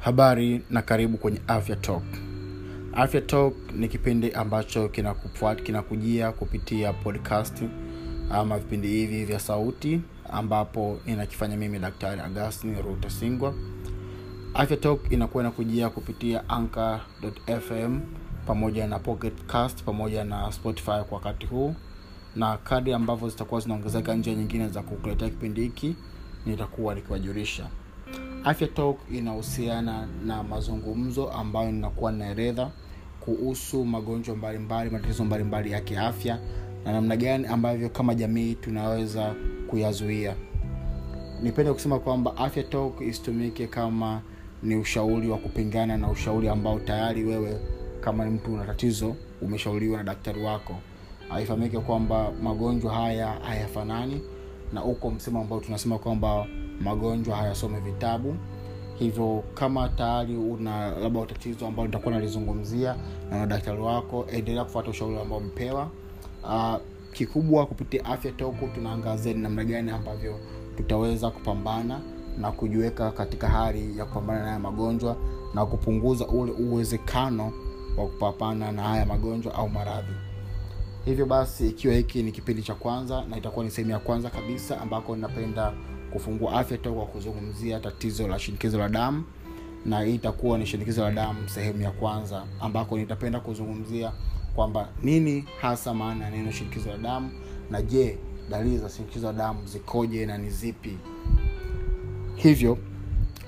habari na karibu kwenye afya talk. Afya talk ni kipindi ambacho kinakujia kina kupitia podcast ama vipindi hivi vya sauti ambapo ninakifanya mimi daktari agustin ruta singwa. Afya talk inakuwa inakujia kupitia anchor.fm pamoja na pocketcast pamoja na spotify kwa wakati huu. Na kadi ambavyo zitakuwa zinaongezeka njia nyingine za kukuletea kipindi hiki nitakuwa nikiwajulisha afya talk inahusiana na mazungumzo ambayo ninakuwa naeleza kuhusu magonjwa mbalimbali matatizo mbalimbali ya kiafya na namna gani ambavyo kama jamii tunaweza kuyazuia. Nipende kusema kwamba afya talk isitumike kama ni ushauri wa kupingana na ushauri ambao tayari wewe kama ni mtu una tatizo umeshauriwa na daktari wako. Haifahamike kwamba magonjwa haya hayafanani na uko msemo ambao tunasema kwamba magonjwa hayasome vitabu. Hivyo kama tayari una labda tatizo ambalo nitakuwa nalizungumzia na na daktari wako endelea kufuata ushauri ambao umepewa uh, kikubwa kupitia afya toko tunaangazia ni namna gani ambavyo tutaweza kupambana na kujiweka katika hali ya kupambana na haya magonjwa na kupunguza ule uwezekano wa kupambana na haya magonjwa au maradhi hivyo basi ikiwa hiki ni kipindi cha kwanza na itakuwa ni sehemu ya kwanza kabisa ambako ninapenda kufungua afya to kwa kuzungumzia tatizo la shinikizo la damu. Na hii itakuwa ni shinikizo la damu sehemu ya kwanza ambako nitapenda kuzungumzia kwamba nini hasa maana ya neno shinikizo la damu na je dalili za shinikizo la damu zikoje na ni zipi. Hivyo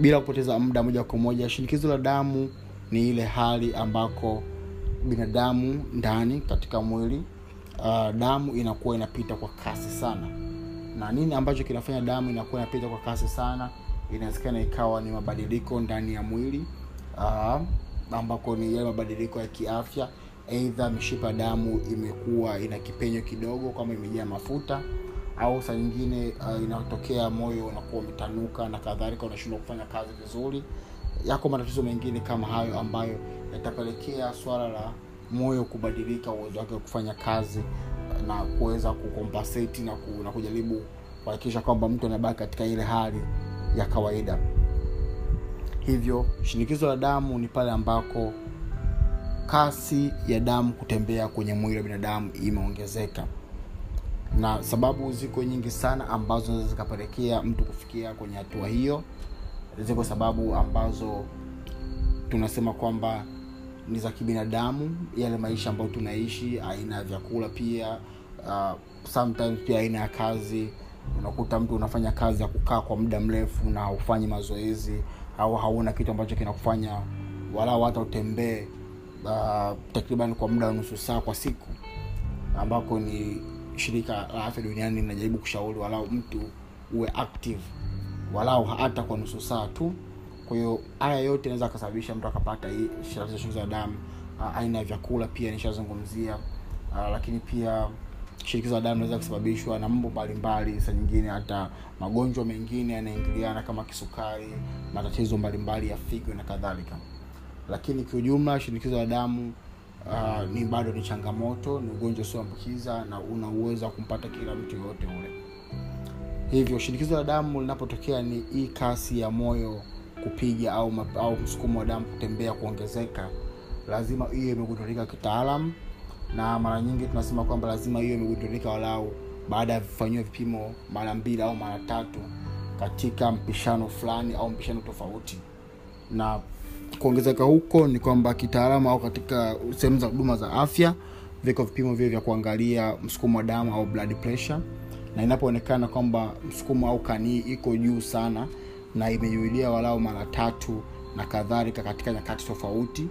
bila kupoteza muda moja kwa moja shinikizo la damu ni ile hali ambako binadamu ndani katika mwili uh, damu inakuwa inapita kwa kasi sana. Na nini ambacho kinafanya damu inakuwa inapita kwa kasi sana? Inawezekana ikawa ni mabadiliko ndani ya mwili uh, ambako ni yale mabadiliko ya kiafya. Eidha mishipa damu imekuwa ina kipenyo kidogo kama imejaa mafuta au saa nyingine uh, inatokea moyo unakuwa umetanuka na kadhalika unashindwa kufanya kazi vizuri. Yako matatizo mengine kama hayo ambayo yatapelekea swala la moyo kubadilika uwezo wake wa kufanya kazi na kuweza kukompaseti na, ku, na kujaribu kuhakikisha kwamba mtu anabaki katika ile hali ya kawaida. Hivyo shinikizo la damu ni pale ambako kasi ya damu kutembea kwenye mwili wa binadamu imeongezeka. Na sababu ziko nyingi sana ambazo zinaweza zikapelekea mtu kufikia kwenye hatua hiyo. Ziko sababu ambazo tunasema kwamba ni za kibinadamu yale maisha ambayo tunaishi aina ya vyakula pia uh, sometimes pia aina ya kazi. Unakuta mtu unafanya kazi ya kukaa kwa muda mrefu na haufanyi mazoezi au hauna kitu ambacho kinakufanya walau hata utembee uh, takriban kwa muda wa nusu saa kwa siku ambako ni shirika la afya duniani linajaribu kushauri walau mtu uwe active walau hata kwa nusu saa tu kwa hiyo haya yote anaweza akasababisha mtu akapata hii shinikizo la damu. Uh, aina ya vyakula pia nishazungumzia. Uh, lakini pia shinikizo la damu inaweza kusababishwa na mambo mbalimbali saa nyingine hata magonjwa mengine yanaingiliana kama kisukari matatizo mbalimbali ya figo na kadhalika. Lakini kiujumla shinikizo la damu uh, ni bado ni changamoto ni ugonjwa usioambukiza na una uwezo wa kumpata kila mtu yoyote ule. Hivyo shinikizo la damu linapotokea ni hii kasi ya moyo kupiga au, au msukumo wa damu kutembea kuongezeka lazima hiyo imegundulika kitaalam na mara nyingi tunasema kwamba lazima hiyo imegundulika walau baada ya kufanyiwa vipimo mara mbili au mara tatu katika mpishano fulani au mpishano tofauti. Na kuongezeka huko ni kwamba kitaalamu au katika sehemu za huduma za afya viko vipimo vile vya kuangalia msukumo wa damu au blood pressure. Na inapoonekana kwamba msukumo au kanii iko juu sana na imejuilia walau mara tatu na kadhalika katika nyakati tofauti.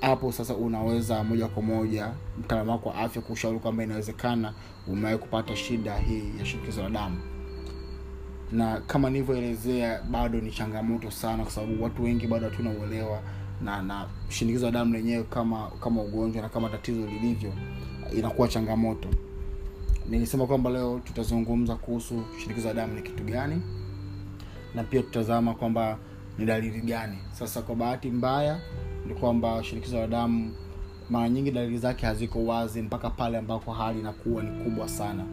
Hapo sasa unaweza moja kwa moja mtaalamu wako wa afya kushauri kwamba inawezekana umewahi kupata shida hii ya shinikizo la damu. Na kama nilivyoelezea bado ni changamoto sana kwa sababu watu wengi bado hatuna uelewa na na shinikizo la damu lenyewe kama kama ugonjwa na kama tatizo lilivyo inakuwa changamoto. Nilisema kwamba leo tutazungumza kuhusu shinikizo la damu ni kitu gani na pia kutazama kwamba ni dalili gani. Sasa kwa bahati mbaya ni kwamba shinikizo la damu mara nyingi dalili zake haziko wazi mpaka pale ambako hali inakuwa ni kubwa sana.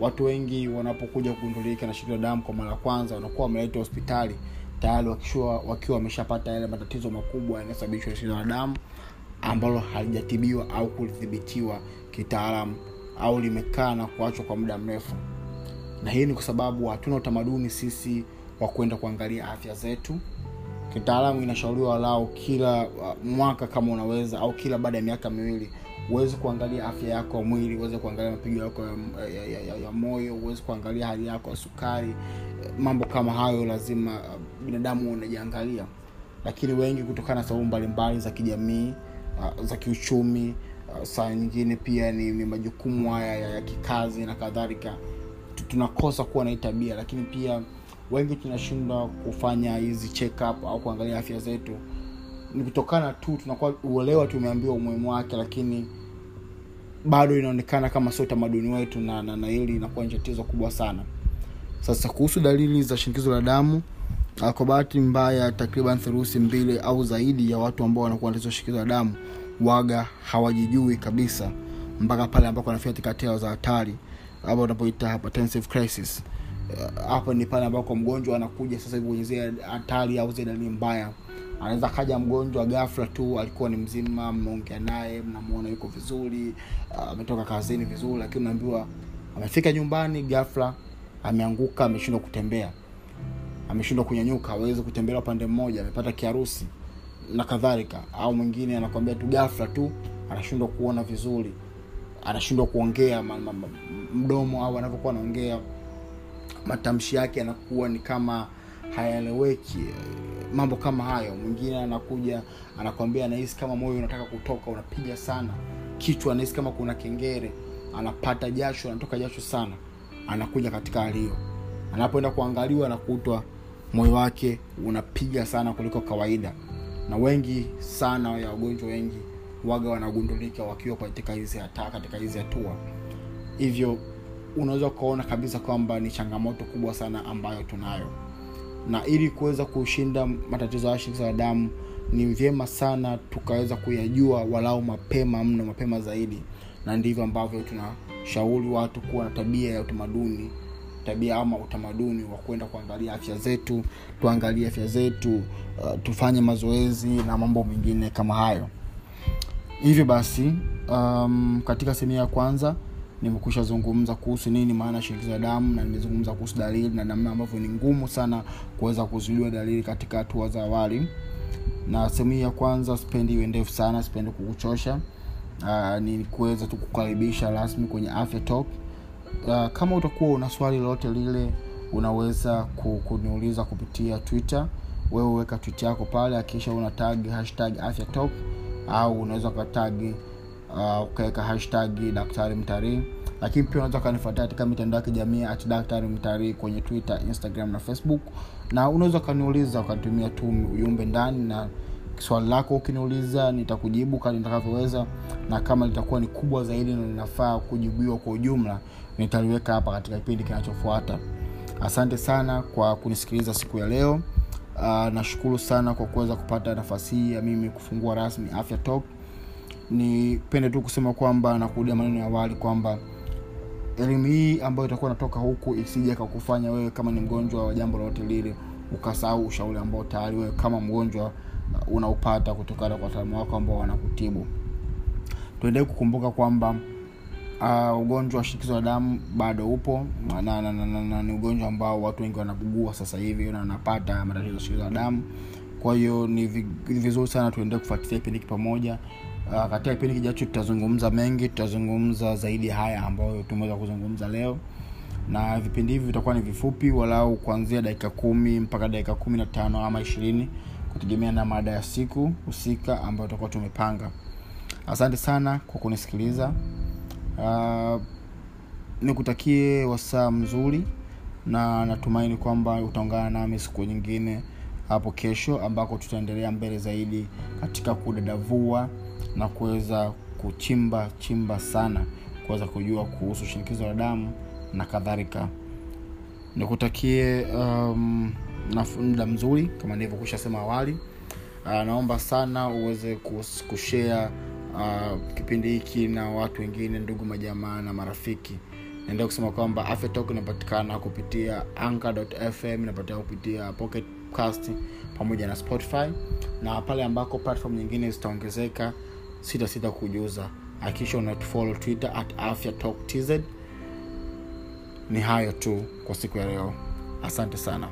Watu wengi wanapokuja kugundulika na shinikizo la damu kwa mara ya kwanza wanakuwa wameletwa hospitali tayari wakiwa wakiwa wameshapata yale matatizo makubwa yanayosababishwa na shinikizo la damu ambalo halijatibiwa au kulithibitiwa kitaalamu au limekaa na kuachwa kwa muda mrefu. Na hii ni kwa sababu hatuna utamaduni sisi wa kwenda kuangalia afya zetu. Kitaalamu inashauriwa walau kila uh, mwaka kama unaweza au kila baada ya miaka miwili uweze kuangalia afya yako ya mwili uweze kuangalia mapigo yako ya, ya, ya, ya, ya moyo uweze kuangalia hali yako ya sukari mambo kama hayo lazima uh, binadamu unajiangalia. Lakini wengi kutokana na sababu mbalimbali za kijamii uh, za kiuchumi saa nyingine pia ni, ni majukumu haya ya, ya kikazi na kadhalika tunakosa kuwa na hii tabia. Lakini pia wengi tunashindwa kufanya hizi check up au kuangalia afya zetu. Ni kutokana tu tunakuwa uelewa tumeambiwa umuhimu wake lakini bado inaonekana kama sio utamaduni wetu na, na, na hili inakuwa ni tatizo kubwa sana. Sasa kuhusu dalili za shinikizo la damu uh, kwa bahati mbaya takriban therusi mbili au zaidi ya watu ambao wanakuwa na shinikizo la damu waga hawajijui kabisa mpaka pale ambako wanafika katika hatua za hatari ama unapoita hypertensive crisis hapa ni pale ambako mgonjwa anakuja sasa hivi kwenye zile hatari au zile dalili mbaya. Anaweza kaja mgonjwa ghafla tu alikuwa ni mzima mmeongea naye mnamwona yuko vizuri uh, ametoka kazini vizuri lakini unaambiwa amefika nyumbani ghafla ameanguka ameshindwa kutembea. Ameshindwa kunyanyuka hawezi kutembea upande mmoja amepata kiharusi na kadhalika. Au mwingine anakwambia tu ghafla tu anashindwa kuona vizuri. Anashindwa kuongea mdomo au anavyokuwa anaongea matamshi yake yanakuwa ni kama hayaeleweki. Mambo kama hayo mwingine anakuja anakwambia anahisi kama moyo unataka kutoka unapiga sana. Kichwa anahisi kama kuna kengere anapata jasho anatoka jasho sana anakuja katika hali hiyo. Anapoenda kuangaliwa anakutwa moyo wake unapiga sana kuliko kawaida. Na wengi sana ya wagonjwa wengi waga wanagundulika wakiwa katika hizi hata katika hizi hatua. Hivyo unaweza ukaona kabisa kwamba ni changamoto kubwa sana ambayo tunayo. Na ili kuweza kushinda matatizo ya shinikizo la damu ni vyema sana tukaweza kuyajua walau mapema mno mapema zaidi. Na ndivyo ambavyo tunashauri watu kuwa na tabia ya utamaduni tabia ama utamaduni wa kwenda kuangalia afya zetu tuangalie afya zetu uh, tufanye mazoezi na mambo mengine kama hayo. Hivyo basi um, katika sehemu ya kwanza nimekusha zungumza kuhusu nini maana shinikizo la damu na nimezungumza kuhusu dalili na namna ambavyo ni ngumu sana kuweza kuzuliwa dalili katika hatua za awali. Na sehemu hii ya kwanza sipendi iwe ndefu sana sipendi kukuchosha. Uh, ni kuweza tu kukaribisha rasmi kwenye afya top. Uh, kama utakuwa una swali lolote lile unaweza kuniuliza kupitia twitter. Wewe weka tweet yako pale akisha una tag hashtag afya top au unaweza ukatagi uh, ukaweka hashtag daktari mtarii lakini pia unaweza ukanifuatia katika mitandao ya kijamii at daktari mtarii kwenye twitter instagram na facebook. Na unaweza ukaniuliza ukatumia tu ujumbe ndani na swali lako ukiniuliza nitakujibu kali nitakavyoweza. Na kama litakuwa ni kubwa zaidi na linafaa kujibiwa kwa ujumla nitaliweka hapa katika kipindi kinachofuata. Asante sana kwa kunisikiliza siku ya leo. Uh, nashukuru sana kwa kuweza kupata nafasi hii ya mimi kufungua rasmi afya talk nipende tu kusema kwamba na kurudia maneno ya awali kwamba elimu hii ambayo itakuwa natoka huku isija kakufanya wewe kama ni mgonjwa wa jambo lolote lile ukasahau ushauri ambao tayari wewe kama mgonjwa uh, unaupata kutokana kwa wataalamu wako ambao wanakutibu. Tuendelee kukumbuka kwamba uh, ugonjwa wa shinikizo la damu bado upo na, na, na, na, na ni ugonjwa ambao watu wengi wanagugua sasa hivi na wanapata matatizo ya shinikizo la damu. Kwa hiyo ni vizuri sana tuendelee kufuatilia kipindi pamoja uh, katika kipindi kijacho tutazungumza mengi tutazungumza zaidi haya ambayo tumeweza kuzungumza leo. Na vipindi hivi vitakuwa ni vifupi walau kuanzia dakika kumi mpaka dakika kumi na tano ama ishirini kutegemea na mada ya siku husika ambayo tutakuwa tumepanga. Asante sana kwa kunisikiliza. Uh, nikutakie wasaa mzuri na natumaini kwamba utaungana nami siku nyingine hapo kesho ambako tutaendelea mbele zaidi katika kudadavua na kuweza kuchimba chimba sana kuweza kujua kuhusu shinikizo la damu na kadhalika. Nikutakie um, mzuri kama nilivyokusha sema awali. Uh, naomba sana uweze kushea uh, kipindi hiki na watu wengine ndugu majamaa na marafiki. Naendelea kusema kwamba afya inapatikana kupitia anchor.fm inapatikana kupitia pocket cast pamoja na spotify. Na pale ambako platform nyingine zitaongezeka sita sita kujuza. Akisha unatufollow twitter at afya talk tz ni hayo tu kwa siku ya leo. Asante sana